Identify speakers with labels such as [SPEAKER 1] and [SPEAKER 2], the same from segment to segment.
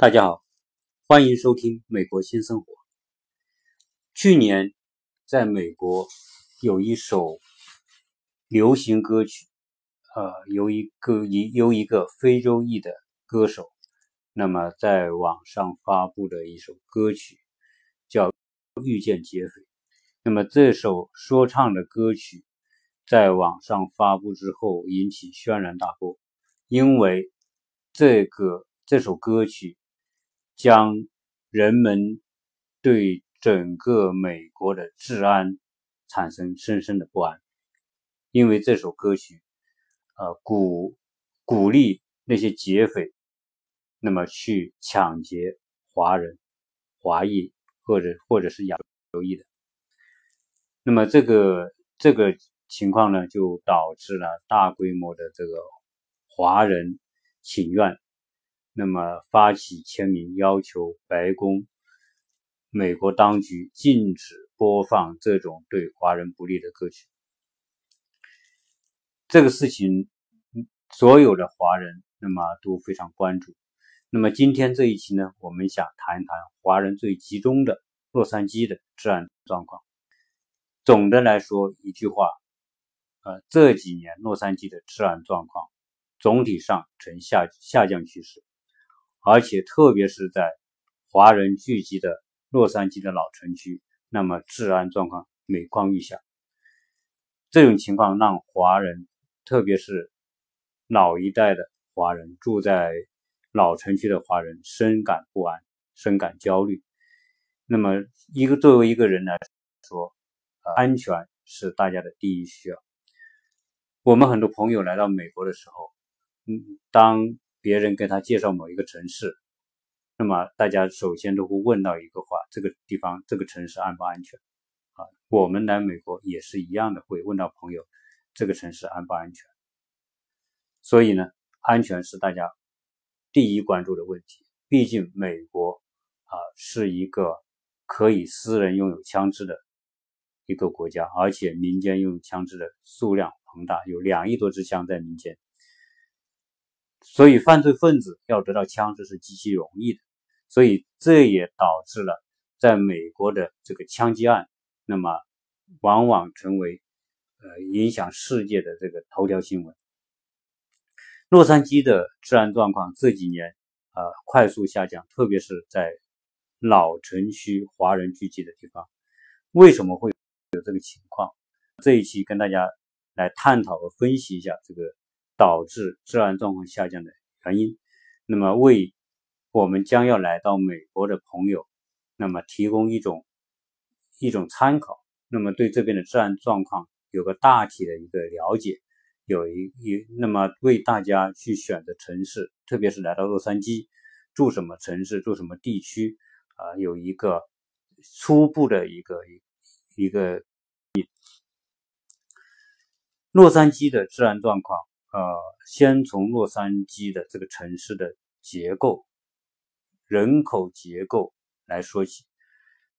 [SPEAKER 1] 大家好，欢迎收听《美国新生活》。去年，在美国有一首流行歌曲，呃，由一个一由一个非洲裔的歌手，那么在网上发布的一首歌曲，叫《遇见劫匪》。那么这首说唱的歌曲在网上发布之后，引起轩然大波，因为这个这首歌曲。将人们对整个美国的治安产生深深的不安，因为这首歌曲，呃，鼓鼓励那些劫匪，那么去抢劫华人、华裔或者或者是亚洲裔的，那么这个这个情况呢，就导致了大规模的这个华人请愿。那么发起签名，要求白宫、美国当局禁止播放这种对华人不利的歌曲。这个事情，所有的华人那么都非常关注。那么今天这一期呢，我们想谈一谈华人最集中的洛杉矶的治安状况。总的来说，一句话，呃，这几年洛杉矶的治安状况总体上呈下下降趋势。而且，特别是在华人聚集的洛杉矶的老城区，那么治安状况每况愈下。这种情况让华人，特别是老一代的华人，住在老城区的华人深感不安、深感焦虑。那么，一个作为一个人来说，安全是大家的第一需要。我们很多朋友来到美国的时候，嗯，当。别人跟他介绍某一个城市，那么大家首先都会问到一个话：这个地方、这个城市安不安全？啊，我们来美国也是一样的，会问到朋友：这个城市安不安全？所以呢，安全是大家第一关注的问题。毕竟美国啊是一个可以私人拥有枪支的一个国家，而且民间拥有枪支的数量庞大，有两亿多支枪在民间。所以，犯罪分子要得到枪支是极其容易的，所以这也导致了在美国的这个枪击案，那么往往成为呃影响世界的这个头条新闻。洛杉矶的治安状况这几年呃快速下降，特别是在老城区华人聚集的地方。为什么会有这个情况？这一期跟大家来探讨和分析一下这个。导致治安状况下降的原因，那么为我们将要来到美国的朋友，那么提供一种一种参考，那么对这边的治安状况有个大体的一个了解，有一一那么为大家去选择城市，特别是来到洛杉矶住什么城市住什么地区啊，有一个初步的一个一个洛杉矶的治安状况。呃，先从洛杉矶的这个城市的结构、人口结构来说起。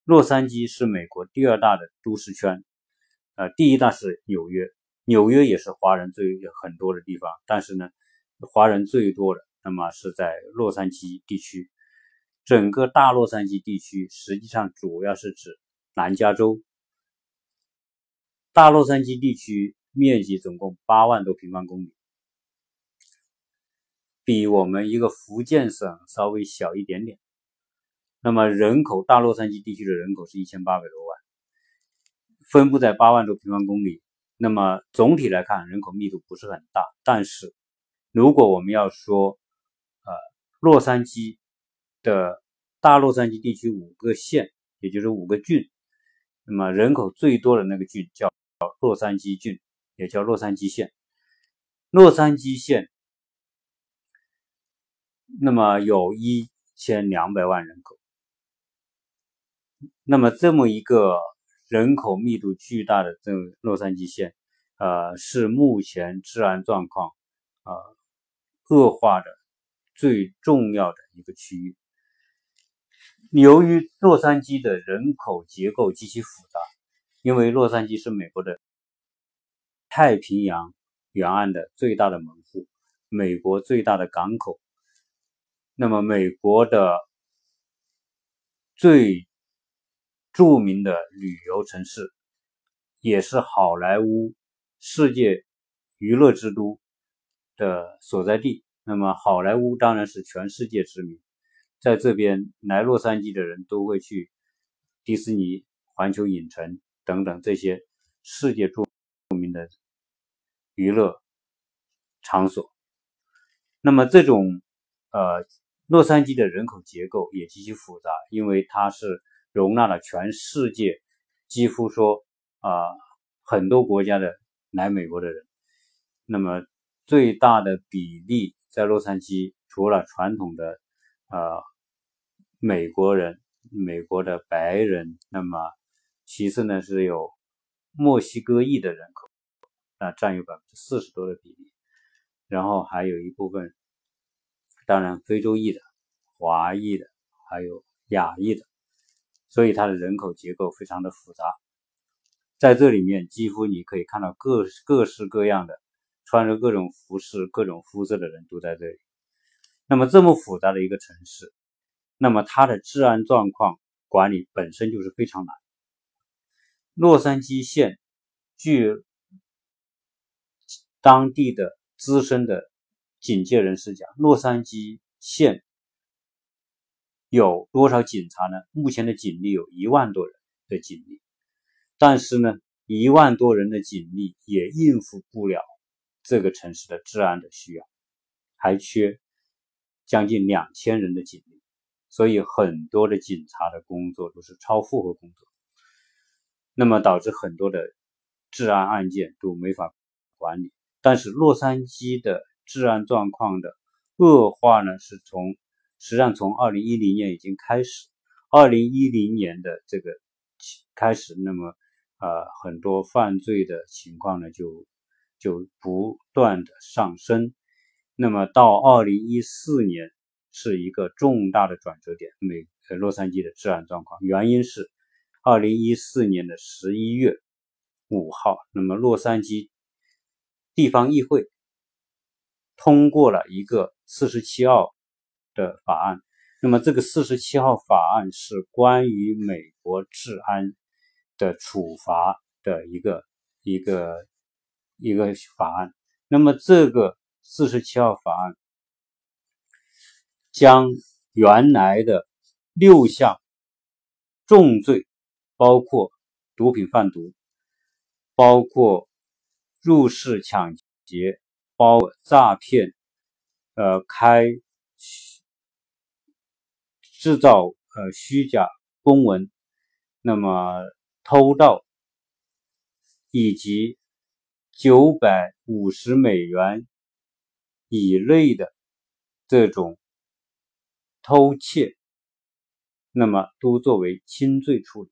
[SPEAKER 1] 洛杉矶是美国第二大的都市圈，呃，第一大是纽约，纽约也是华人最很多的地方，但是呢，华人最多的那么是在洛杉矶地区。整个大洛杉矶地区实际上主要是指南加州。大洛杉矶地区面积总共八万多平方公里。比我们一个福建省稍微小一点点，那么人口大洛杉矶地区的人口是一千八百多万，分布在八万多平方公里。那么总体来看，人口密度不是很大。但是，如果我们要说，呃，洛杉矶的大洛杉矶地区五个县，也就是五个郡，那么人口最多的那个郡叫洛杉矶郡，也叫洛杉矶县。洛杉矶县。那么有一千两百万人口，那么这么一个人口密度巨大的这洛杉矶县，呃，是目前治安状况啊恶化的最重要的一个区域。由于洛杉矶的人口结构极其复杂，因为洛杉矶是美国的太平洋沿岸的最大的门户，美国最大的港口。那么美国的最著名的旅游城市，也是好莱坞世界娱乐之都的所在地。那么好莱坞当然是全世界知名，在这边来洛杉矶的人都会去迪士尼、环球影城等等这些世界著名的娱乐场所。那么这种呃，洛杉矶的人口结构也极其复杂，因为它是容纳了全世界几乎说啊很多国家的来美国的人。那么最大的比例。在洛杉矶，除了传统的呃美国人、美国的白人，那么其次呢是有墨西哥裔的人口，那占有百分之四十多的比例，然后还有一部分，当然非洲裔的、华裔的，还有亚裔的，所以它的人口结构非常的复杂，在这里面几乎你可以看到各各式各样的。穿着各种服饰、各种肤色的人都在这里。那么这么复杂的一个城市，那么它的治安状况管理本身就是非常难。洛杉矶县据当地的资深的警戒人士讲，洛杉矶县有多少警察呢？目前的警力有一万多人的警力，但是呢，一万多人的警力也应付不了。这个城市的治安的需要，还缺将近两千人的警力，所以很多的警察的工作都是超负荷工作，那么导致很多的治安案件都没法管理。但是洛杉矶的治安状况的恶化呢，是从实际上从二零一零年已经开始，二零一零年的这个开始，那么呃很多犯罪的情况呢就。就不断的上升，那么到二零一四年是一个重大的转折点。美呃洛杉矶的治安状况，原因是二零一四年的十一月五号，那么洛杉矶地方议会通过了一个四十七号的法案。那么这个四十七号法案是关于美国治安的处罚的一个一个。一个法案，那么这个四十七号法案将原来的六项重罪，包括毒品贩毒，包括入室抢劫，包诈骗，呃，开制造呃虚假公文，那么偷盗以及。九百五十美元以内的这种偷窃，那么都作为轻罪处理。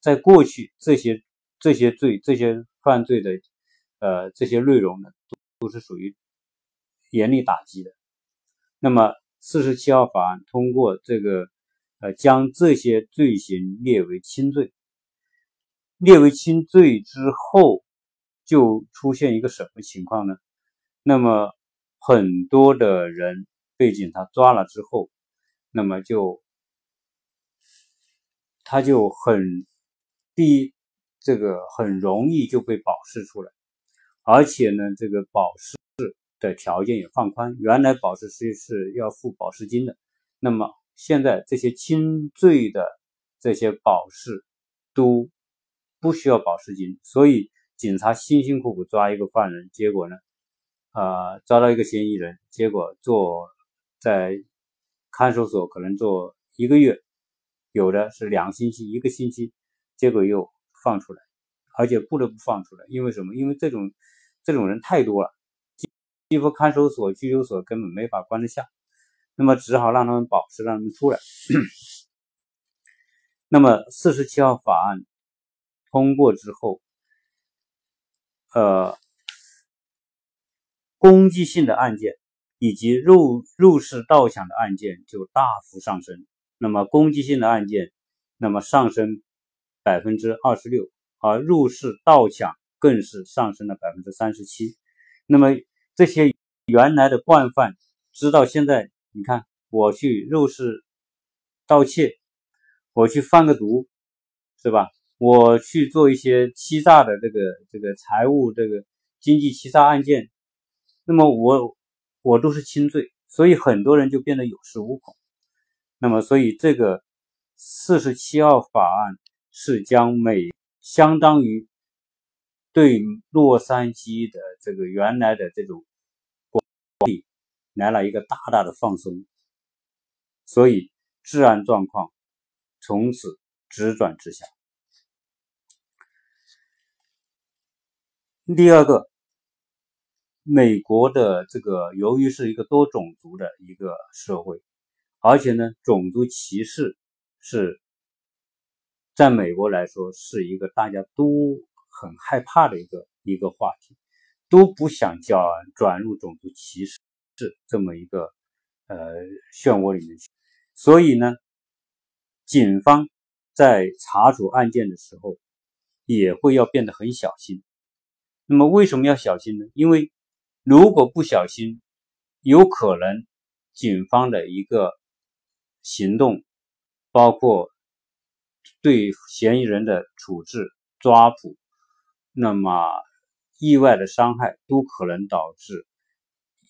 [SPEAKER 1] 在过去，这些这些罪、这些犯罪的呃这些内容呢，都是属于严厉打击的。那么四十七号法案通过这个呃将这些罪行列为轻罪，列为轻罪之后。就出现一个什么情况呢？那么很多的人被警察抓了之后，那么就他就很第这个很容易就被保释出来，而且呢，这个保释的条件也放宽。原来保释是是要付保释金的，那么现在这些轻罪的这些保释都不需要保释金，所以。警察辛辛苦苦抓一个犯人，结果呢，呃，抓到一个嫌疑人，结果坐在看守所可能坐一个月，有的是两星期、一个星期，结果又放出来，而且不得不放出来，因为什么？因为这种这种人太多了，几乎看守所、拘留所根本没法关得下，那么只好让他们保释，让他们出来。那么四十七号法案通过之后。呃，攻击性的案件以及入入室盗抢的案件就大幅上升。那么攻击性的案件，那么上升百分之二十六，而入室盗抢更是上升了百分之三十七。那么这些原来的惯犯，直到现在，你看我去入室盗窃，我去贩个毒，是吧？我去做一些欺诈的这个这个财务这个经济欺诈案件，那么我我都是轻罪，所以很多人就变得有恃无恐。那么，所以这个四十七号法案是将美相当于对洛杉矶的这个原来的这种管理来了一个大大的放松，所以治安状况从此直转直下。第二个，美国的这个由于是一个多种族的一个社会。而且呢，种族歧视是在美国来说是一个大家都很害怕的一个一个话题，都不想叫转入种族歧视这么一个呃漩涡里面去。所以呢，警方在查处案件的时候也会要变得很小心。那么为什么要小心呢？因为如果不小心，有可能警方的一个行动包括对嫌疑人的处置、抓捕，那么意外的伤害都可能导致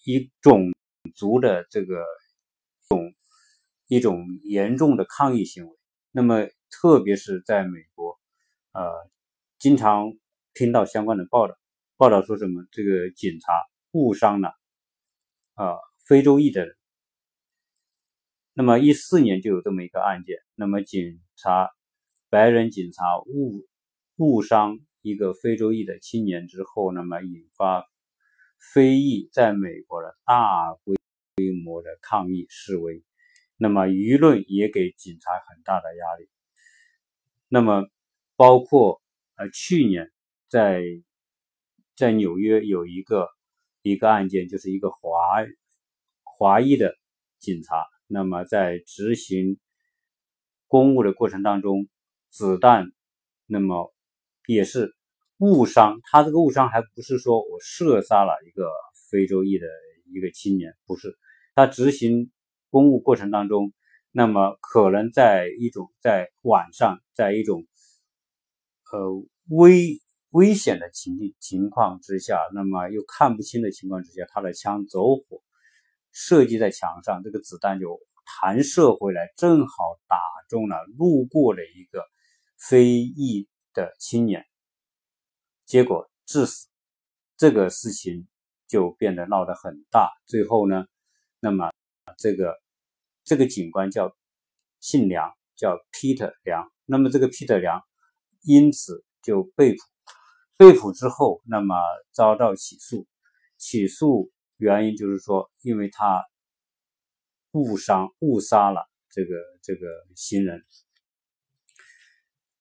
[SPEAKER 1] 一种族的这个种一种严重的抗议行为。那么，特别是在美国，呃，经常听到相关的报道，报道说什么这个警察误伤了啊非洲裔的人。那么一四年就有这么一个案件，那么警察白人警察误误伤一个非洲裔的青年之后，那么引发非裔在美国的大规模的抗议示威，那么舆论也给警察很大的压力。那么包括呃去年在在纽约有一个一个案件，就是一个华华裔的警察。那么在执行公务的过程当中，子弹那么也是误伤。他这个误伤还不是说我射杀了一个非洲裔的一个青年，不是。他执行公务过程当中，那么可能在一种在晚上，在一种呃危危险的情境情况之下，那么又看不清的情况之下，他的枪走火。射击在墙上，这个子弹就弹射回来，正好打中了路过的一个非裔的青年，结果致死。这个事情就变得闹得很大。最后呢，那么这个这个警官叫姓梁，叫 Peter 梁。那么这个 Peter 梁因此就被捕，被捕之后，那么遭到起诉，起诉。原因就是说，因为他误伤、误杀了这个这个行人，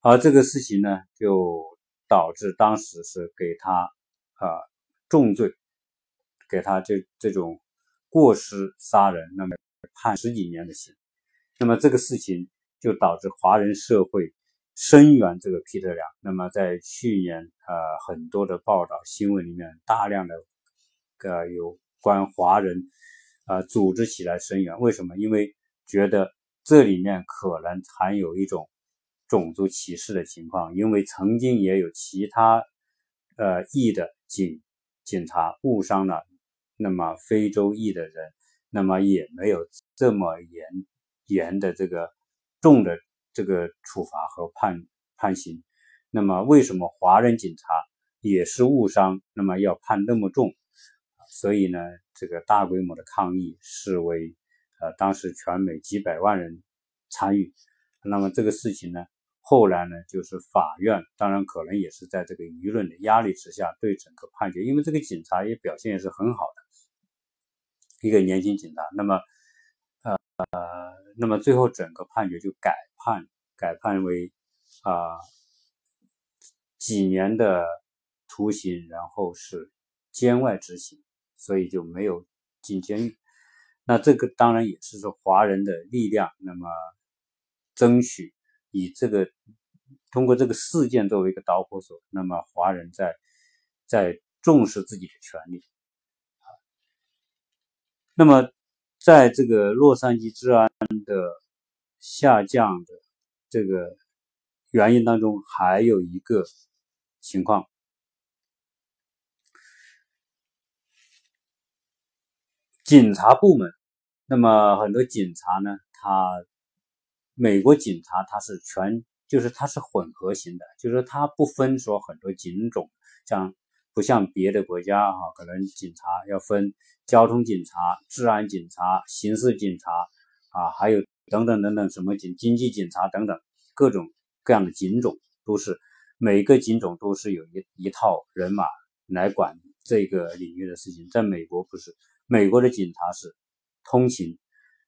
[SPEAKER 1] 而这个事情呢，就导致当时是给他啊重罪，给他这这种过失杀人，那么判十几年的刑。那么这个事情就导致华人社会声援这个皮特良。那么在去年呃很多的报道新闻里面，大量的呃有。关华人，啊，组织起来声援，为什么？因为觉得这里面可能含有一种种族歧视的情况，因为曾经也有其他呃裔的警警察误伤了那么非洲裔的人，那么也没有这么严严的这个重的这个处罚和判判刑，那么为什么华人警察也是误伤，那么要判那么重？所以呢，这个大规模的抗议示威，呃，当时全美几百万人参与。那么这个事情呢，后来呢，就是法院，当然可能也是在这个舆论的压力之下，对整个判决，因为这个警察也表现也是很好的，一个年轻警察。那么，呃，那么最后整个判决就改判，改判为啊几年的徒刑，然后是监外执行。所以就没有进监狱，那这个当然也是说华人的力量，那么争取以这个通过这个事件作为一个导火索，那么华人在在重视自己的权利。那么在这个洛杉矶治安的下降的这个原因当中，还有一个情况，警察部门。那么很多警察呢，他美国警察他是全，就是他是混合型的，就是他不分说很多警种，像不像别的国家哈，可能警察要分交通警察、治安警察、刑事警察啊，还有等等等等什么警经济警察等等各种各样的警种，都是每个警种都是有一一套人马来管这个领域的事情。在美国不是，美国的警察是。通勤，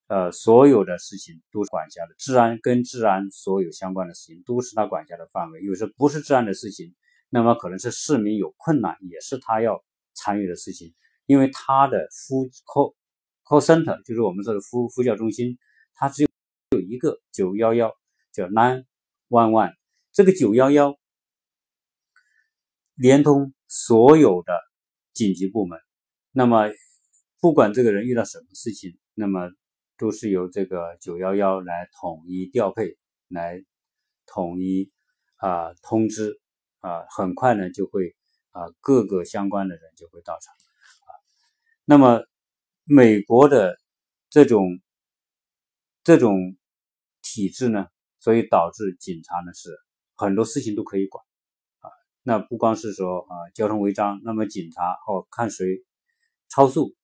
[SPEAKER 1] 呃，所有的事情都是管辖的。治安跟治安所有相关的事情都是他管辖的范围。有时不是治安的事情，那么可能是市民有困难，也是他要参与的事情。因为他的呼 call call center 就是我们说的呼呼叫中心，它只有有一个九幺幺，叫 nine one one。这个九幺幺连通所有的紧急部门，那么。不管这个人遇到什么事情，那么都是由这个九幺幺来统一调配，来统一啊通知啊，很快呢就会啊各个相关的人就会到场啊。那么美国的这种这种体制呢，所以导致警察呢是很多事情都可以管啊。那不光是说啊交通违章，那么警察哦看谁超速。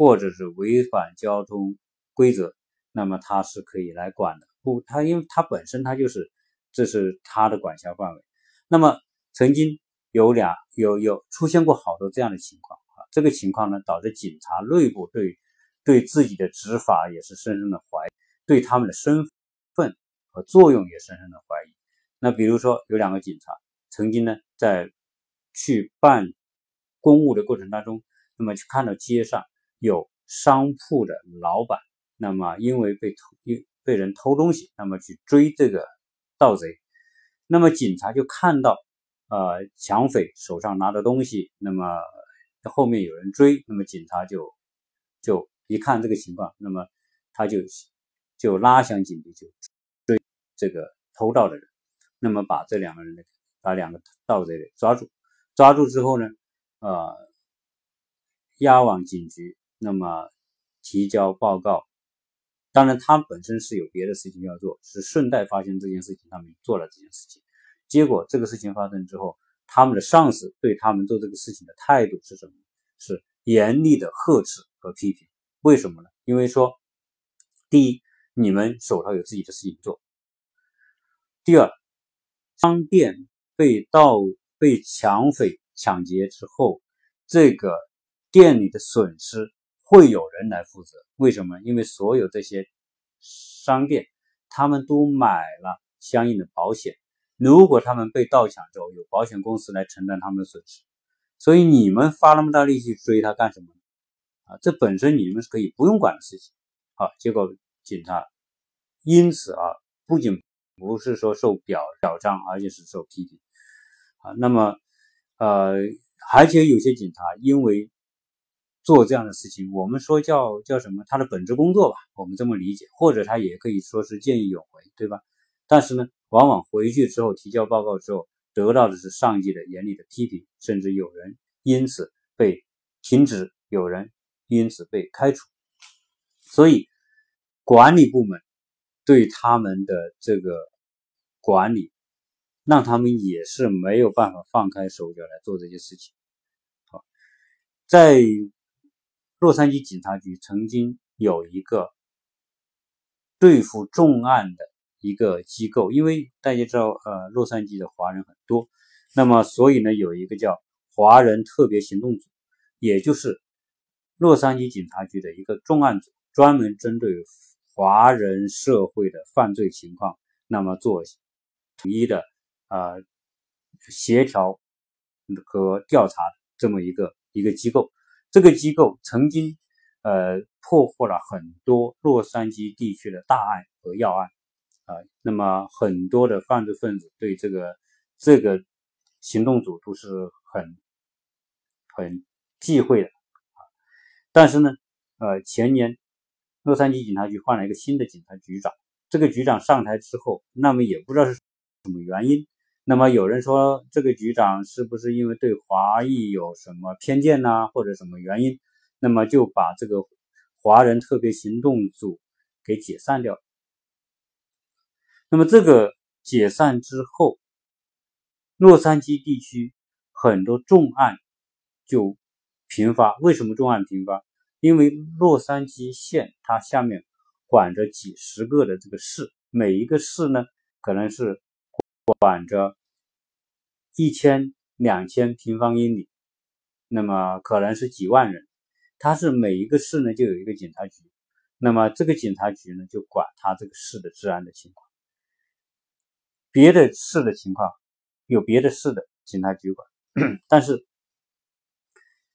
[SPEAKER 1] 或者是违反交通规则，那么他是可以来管的。不，他因为他本身他就是，这是他的管辖范围。那么曾经有俩有有出现过好多这样的情况啊，这个情况呢，导致警察内部对对自己的执法也是深深的怀疑，对他们的身份和作用也深深的怀疑。那比如说有两个警察曾经呢在去办公务的过程当中，那么去看到街上。有商铺的老板，那么因为被偷，因被人偷东西，那么去追这个盗贼，那么警察就看到，呃，抢匪手上拿着东西，那么后面有人追，那么警察就就一看这个情况，那么他就就拉响警笛，就追这个偷盗的人，那么把这两个人呢，把两个盗贼给抓住，抓住之后呢，呃，押往警局。那么提交报告，当然他本身是有别的事情要做，是顺带发现这件事情，他们做了这件事情。结果这个事情发生之后，他们的上司对他们做这个事情的态度是什么？是严厉的呵斥和批评。为什么呢？因为说，第一，你们手头有自己的事情做；第二，商店被盗、被抢匪抢劫之后，这个店里的损失。会有人来负责？为什么？因为所有这些商店，他们都买了相应的保险。如果他们被盗抢之后，有保险公司来承担他们的损失。所以你们发那么大力气追他干什么？啊，这本身你们是可以不用管的事情。好，结果警察因此啊，不仅不是说受表表彰，而且是受批评。啊，那么呃，而且有些警察因为。做这样的事情，我们说叫叫什么？他的本职工作吧，我们这么理解，或者他也可以说是见义勇为，对吧？但是呢，往往回去之后提交报告之后，得到的是上级的严厉的批评，甚至有人因此被停职，有人因此被开除。所以，管理部门对他们的这个管理，让他们也是没有办法放开手脚来做这些事情。好，在。洛杉矶警察局曾经有一个对付重案的一个机构，因为大家知道，呃，洛杉矶的华人很多，那么所以呢，有一个叫华人特别行动组，也就是洛杉矶警察局的一个重案组，专门针对华人社会的犯罪情况，那么做统一的呃协调和调查这么一个一个机构。这个机构曾经，呃，破获了很多洛杉矶地区的大案和要案，啊，那么很多的犯罪分子对这个这个行动组都是很很忌讳的，啊，但是呢，呃，前年洛杉矶警察局换了一个新的警察局长。这个局长上台之后，那么也不知道是什么原因。那么有人说，这个局长是不是因为对华裔有什么偏见呐，或者什么原因？那么就把这个华人特别行动组给解散掉。那么这个解散之后，洛杉矶地区很多重案就频发。为什么重案频发？因为洛杉矶县它下面管着几十个的这个市，每一个市呢可能是管着一千、两千平方英里，那么可能是几万人。它是每一个市呢就有一个警察局，那么这个警察局呢就管它这个市的治安的情况。别的市的情况有别的市的警察局管，但是。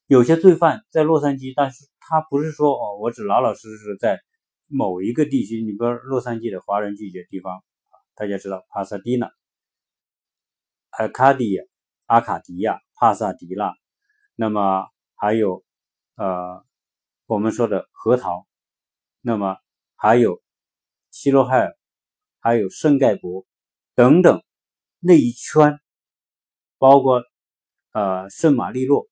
[SPEAKER 1] 有些罪犯在洛杉矶，但是他不是说哦，我只老老实实在某一个地区。你比如洛杉矶的华人聚集的地方，大家知道帕萨迪纳、阿卡迪亚、阿卡迪亚、帕萨迪纳，那么还有呃我们说的核桃，那么还有希罗海尔，还有圣盖博等等那一圈，包括呃圣马力诺。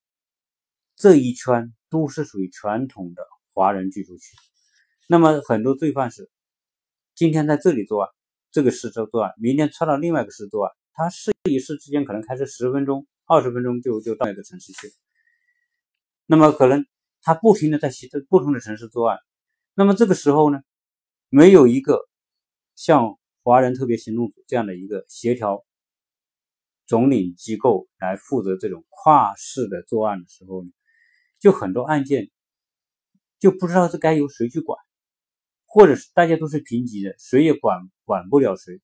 [SPEAKER 1] 这一圈都是属于传统的华人居住区，那么很多罪犯是今天在这里作案，这个市州作案，明天窜到另外一个市作案，他试一试之间可能开车十分钟、二十分钟就就到一个城市去，那么可能他不停的在其他不同的城市作案，那么这个时候呢，没有一个像华人特别行动组这样的一个协调总领机构来负责这种跨市的作案的时候呢？就很多案件就不知道是该由谁去管，或者是大家都是平级的，谁也管管不了谁，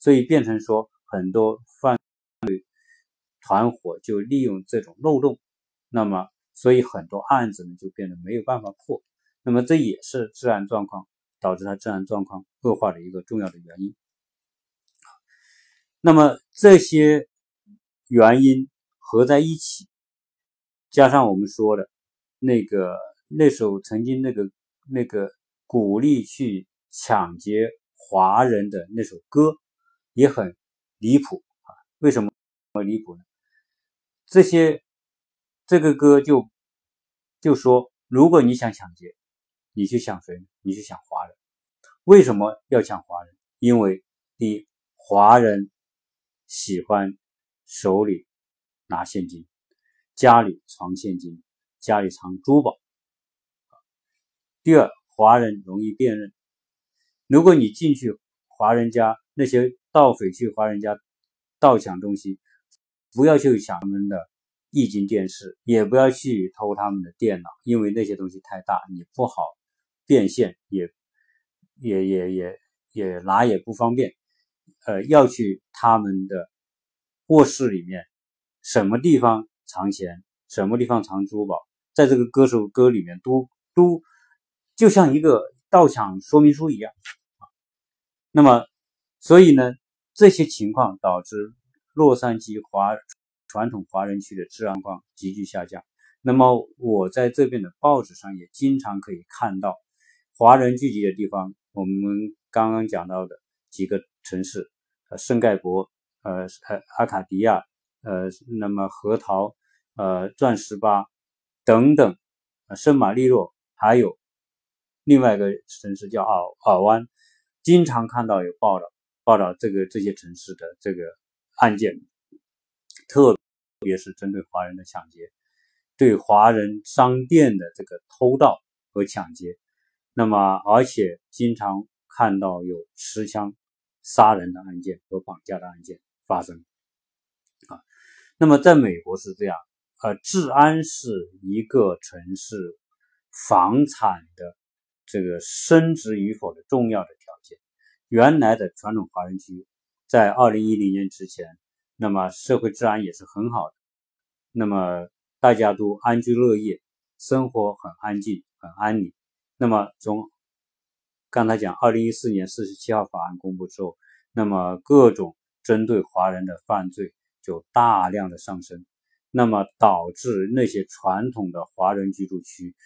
[SPEAKER 1] 所以变成说很多犯罪团伙就利用这种漏洞，那么所以很多案子呢就变得没有办法破，那么这也是治安状况导致它治安状况恶化的一个重要的原因。那么这些原因合在一起，加上我们说的。那个那首曾经那个那个鼓励去抢劫华人的那首歌也很离谱啊！为什么离谱呢？这些这个歌就就说，如果你想抢劫，你去抢谁？你去抢华人。为什么要抢华人？因为第一，华人喜欢手里拿现金，家里藏现金。家里藏珠宝。第二，华人容易辨认。如果你进去华人家，那些盗匪去华人家盗抢东西，不要去抢他们的液晶电视，也不要去偷他们的电脑，因为那些东西太大，你不好变现，也也也也也拿也不方便。呃，要去他们的卧室里面，什么地方藏钱，什么地方藏珠宝。在这个歌手歌里面，都都就像一个盗抢说明书一样。那么，所以呢，这些情况导致洛杉矶华传统华人区的治安况急剧下降。那么，我在这边的报纸上也经常可以看到华人聚集的地方。我们刚刚讲到的几个城市，呃，圣盖博，呃，呃，阿卡迪亚，呃，那么核桃，呃，钻石吧。等等，圣马力诺，还有另外一个城市叫尔尔湾，经常看到有报道报道这个这些城市的这个案件，特别是针对华人的抢劫，对华人商店的这个偷盗和抢劫，那么而且经常看到有持枪杀人的案件和绑架的案件发生，啊，那么在美国是这样。呃，治安是一个城市房产的这个升值与否的重要的。原来的传统华人区在二零一零年之前，那么社会治安也是很好的，那么大家都安居乐业，生活很安静、很安宁。那么从刚才讲，二零一四年四十七号法案公布之后，那么各种针对华人的犯罪就大量的上升。那么导致那些传统的华人居住区，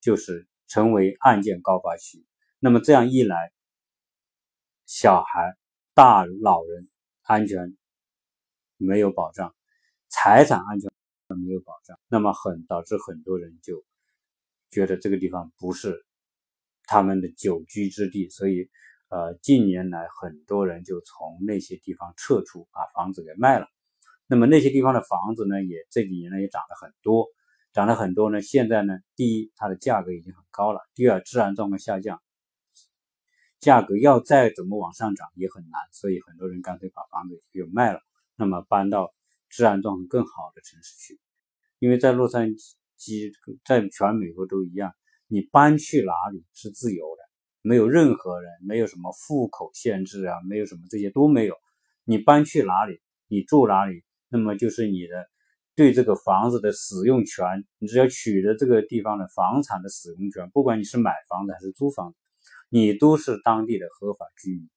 [SPEAKER 1] 就是成为案件高发区。那么这样一来，小孩、大老人安全没有保障，财产安全没有保障，那么很导致很多人就觉得这个地方不是他们的久居之地，所以呃，近年来很多人就从那些地方撤出，把房子给卖了。那么那些地方的房子呢，也这几年呢也涨了很多，涨了很多呢。现在呢，第一，它的价格已经很高了；第二，治安状况下降，价格要再怎么往上涨也很难。所以很多人干脆把房子给卖了，那么搬到治安状况更好的城市去。因为在洛杉矶，在全美国都一样，你搬去哪里是自由的，没有任何人，没有什么户口限制啊，没有什么这些都没有。你搬去哪里，你住哪里。那么就是你的对这个房子的使用权，你只要取得这个地方的房产的使用权，不管你是买房子还是租房，你都是当地的合法居民，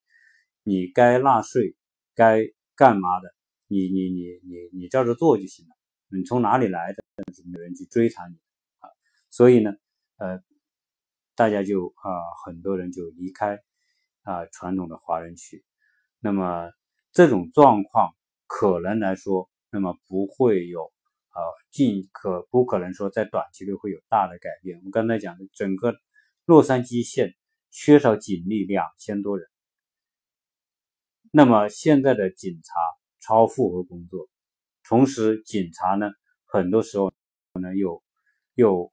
[SPEAKER 1] 你该纳税，该干嘛的，你你你你你照着做就行了。你从哪里来的，是没有人去追查你啊。所以呢，呃，大家就啊，很多人就离开啊传统的华人区。那么这种状况。可能来说，那么不会有，呃，尽可不可能说在短期内会有大的改变。我刚才讲的，整个洛杉矶县缺少警力两千多人，那么现在的警察超负荷工作，同时警察呢，很多时候呢又又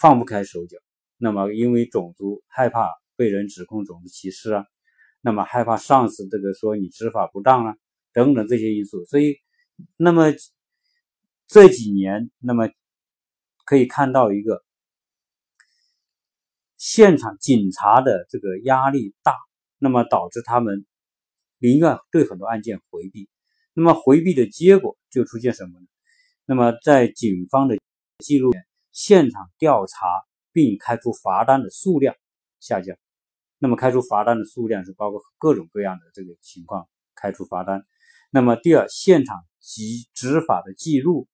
[SPEAKER 1] 放不开手脚，那么因为种族害怕被人指控种族歧视啊，那么害怕上司这个说你执法不当啊。等等这些因素，所以，那么这几年，那么可以看到一个现场警察的这个压力大，那么导致他们宁愿对很多案件回避，那么回避的结果就出现什么呢？那么在警方的记录，现场调查并开出罚单的数量下降，那么开出罚单的数量是包括各种各样的这个情况开出罚单。那么第二，现场及执法的记录，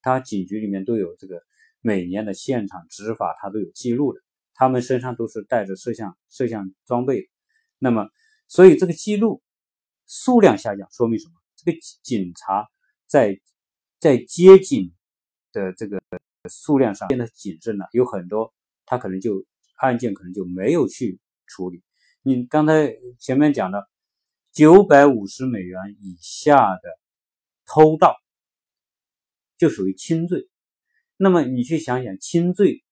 [SPEAKER 1] 他警局里面都有这个每年的现场执法，他都有记录的。他们身上都是带着摄像摄像装备，那么所以这个记录数量下降，说明什么？这个警察在在接警的这个数量上变得谨慎了，有很多他可能就案件可能就没有去处理。你刚才前面讲的。九百五十美元以下的偷盗就属于轻罪。那么你去想想，轻罪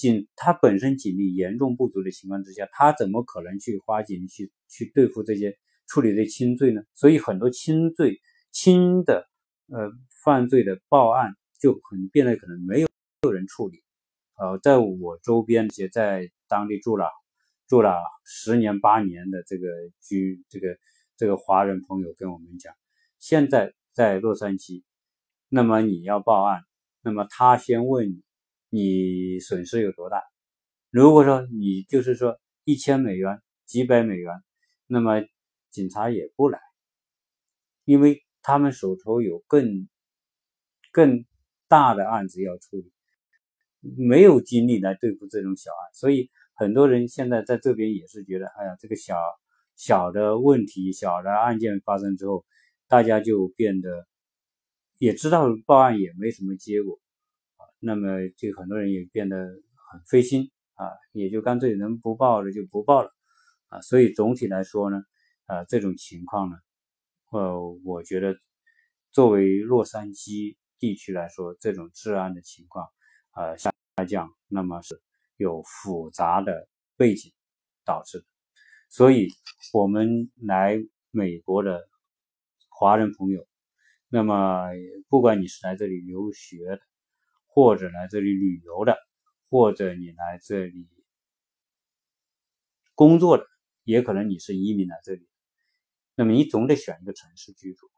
[SPEAKER 1] 警他本身警力严重不足的情况之下，他怎么可能去花警力去去对付这些处理这轻罪呢？所以很多轻罪轻的呃犯罪的报案就很变得可能没有没有人处理。呃，在我周边一些在当地住了。住了十年八年的这个居这个这个华人朋友跟我们讲，现在在洛杉矶，那么你要报案，那么他先问你，你损失有多大？如果说你就是说一千美元、几百美元，那么警察也不来，因为他们手头有更更大的案子要处理，没有精力来对付这种小案，所以。很多人现在在这边也是觉得，哎呀，这个小小的问题、小的案件发生之后，大家就变得也知道报案也没什么结果，那么就很多人也变得很费心啊，也就干脆能不报的就不报了啊。所以总体来说呢，啊，这种情况呢，呃，我觉得作为洛杉矶地区来说，这种治安的情况啊下降，那么是。有复杂的背景导致的，所以我们来美国的华人朋友，那么不管你是来这里留学的，或者来这里旅游的，或者你来这里工作的，也可能你是移民来这里，那么你总得选一个城市居住。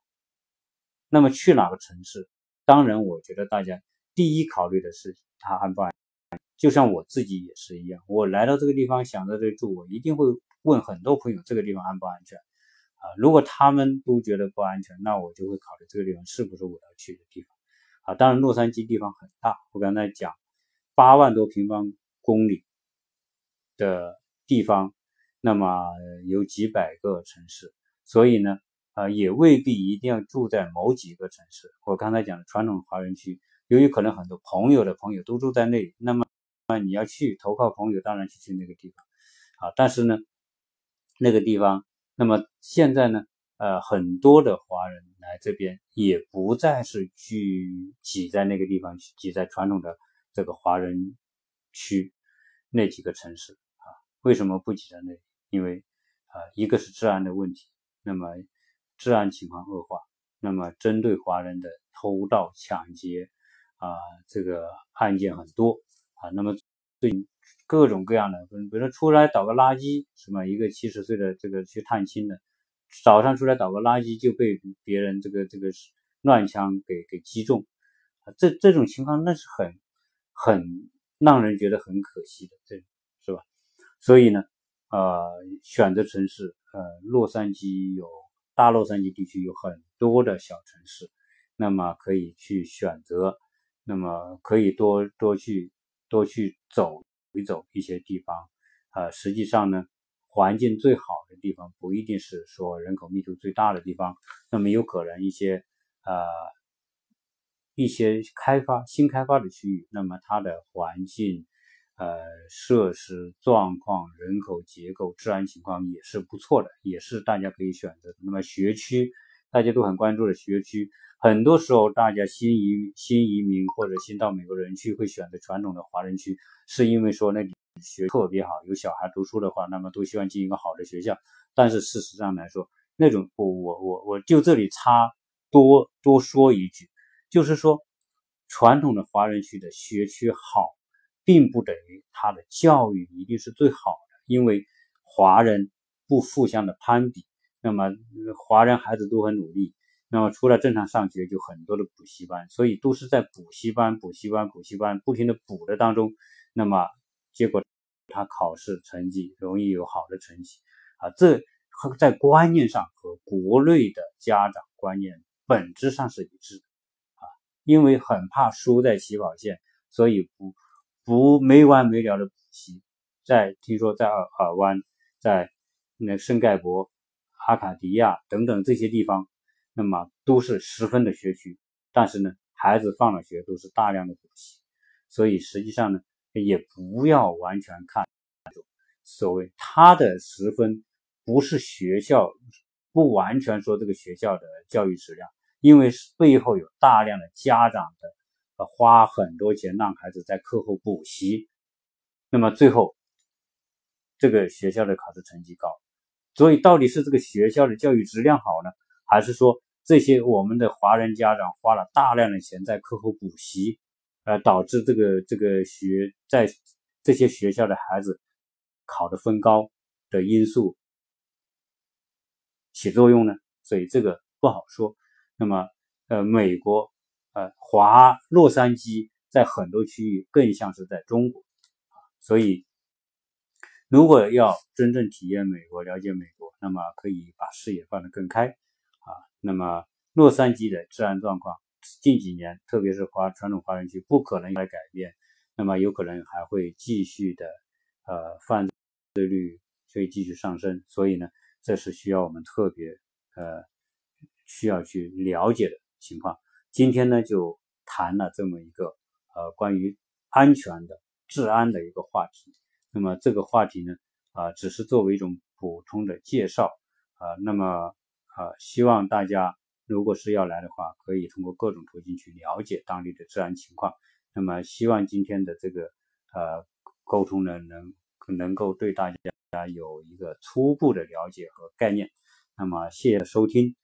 [SPEAKER 1] 那么去哪个城市？当然，我觉得大家第一考虑的是它安不安全。就像我自己也是一样，我来到这个地方想在这里住，我一定会问很多朋友这个地方安不安全啊？如果他们都觉得不安全，那我就会考虑这个地方是不是我要去的地方啊。当然，洛杉矶地方很大，我刚才讲八万多平方公里的地方，那么有几百个城市，所以呢，呃，也未必一定要住在某几个城市。我刚才讲的传统华人区，由于可能很多朋友的朋友都住在那里，那么啊，你要去投靠朋友，当然去去那个地方啊。但是呢，那个地方，那么现在呢，呃，很多的华人来这边，也不再是去挤在那个地方，去挤在传统的这个华人区那几个城市啊。为什么不挤在那里？因为啊，一个是治安的问题，那么治安情况恶化，那么针对华人的偷盗抢劫啊，这个案件很多啊。那么对。各种各样的，比如说出来倒个垃圾，什么一个七十岁的这个去探亲的，早上出来倒个垃圾就被别人这个这个乱枪给给击中，啊，这这种情况那是很很让人觉得很可惜的，这是吧？所以呢，呃，选择城市，呃，洛杉矶有大洛杉矶地区有很多的小城市，那么可以去选择，那么可以多多去多去走。一走一些地方，呃，实际上呢，环境最好的地方不一定是说人口密度最大的地方，那么有可能一些呃一些开发新开发的区域，那么它的环境、呃设施状况、人口结构、治安情况也是不错的，也是大家可以选择的。那么学区大家都很关注的学区，很多时候大家新移新移民或者新到美国人去会选择传统的华人区。是因为说那里学特别好，有小孩读书的话，那么都希望进一个好的学校。但是事实上来说，那种我我我我就这里插多多说一句，就是说传统的华人区的学区好，并不等于他的教育一定是最好的，因为华人不互相的攀比，那么华人孩子都很努力。那么除了正常上学，就很多的补习班，所以都是在补习班、补习班、补习班不停的补的当中，那么结果他考试成绩容易有好的成绩。啊，这和在观念上和国内的家长观念本质上是一致的。啊，因为很怕输在起跑线，所以不不没完没了的补习，在听说在尔尔湾、在那圣盖博、阿卡迪亚等等这些地方。那么都是十分的学区，但是呢，孩子放了学都是大量的补习，所以实际上呢，也不要完全看所谓他的十分，不是学校，不完全说这个学校的教育质量，因为背后有大量的家长的花很多钱让孩子在课后补习，那么最后这个学校的考试成绩高，所以到底是这个学校的教育质量好呢？还是说这些我们的华人家长花了大量的钱在课后补习，呃，导致这个这个学在这些学校的孩子考的分高的因素起作用呢？所以这个不好说。那么，呃，美国，呃，华洛杉矶在很多区域更像是在中国。所以，如果要真正体验美国、了解美国，那么可以把视野放得更开啊。那么，洛杉矶的治安状况近几年，特别是华传统华人区，不可能来改变。那么，有可能还会继续的，呃，犯罪率会继续上升。所以呢，这是需要我们特别呃需要去了解的情况。今天呢，就谈了这么一个呃关于安全的治安的一个话题。那么这个话题呢，啊，只是作为一种普通的介绍啊。那么。啊，希望大家如果是要来的话，可以通过各种途径去了解当地的治安情况。那么，希望今天的这个呃沟通呢，能能够对大家有一个初步的了解和概念。那么，谢谢收听。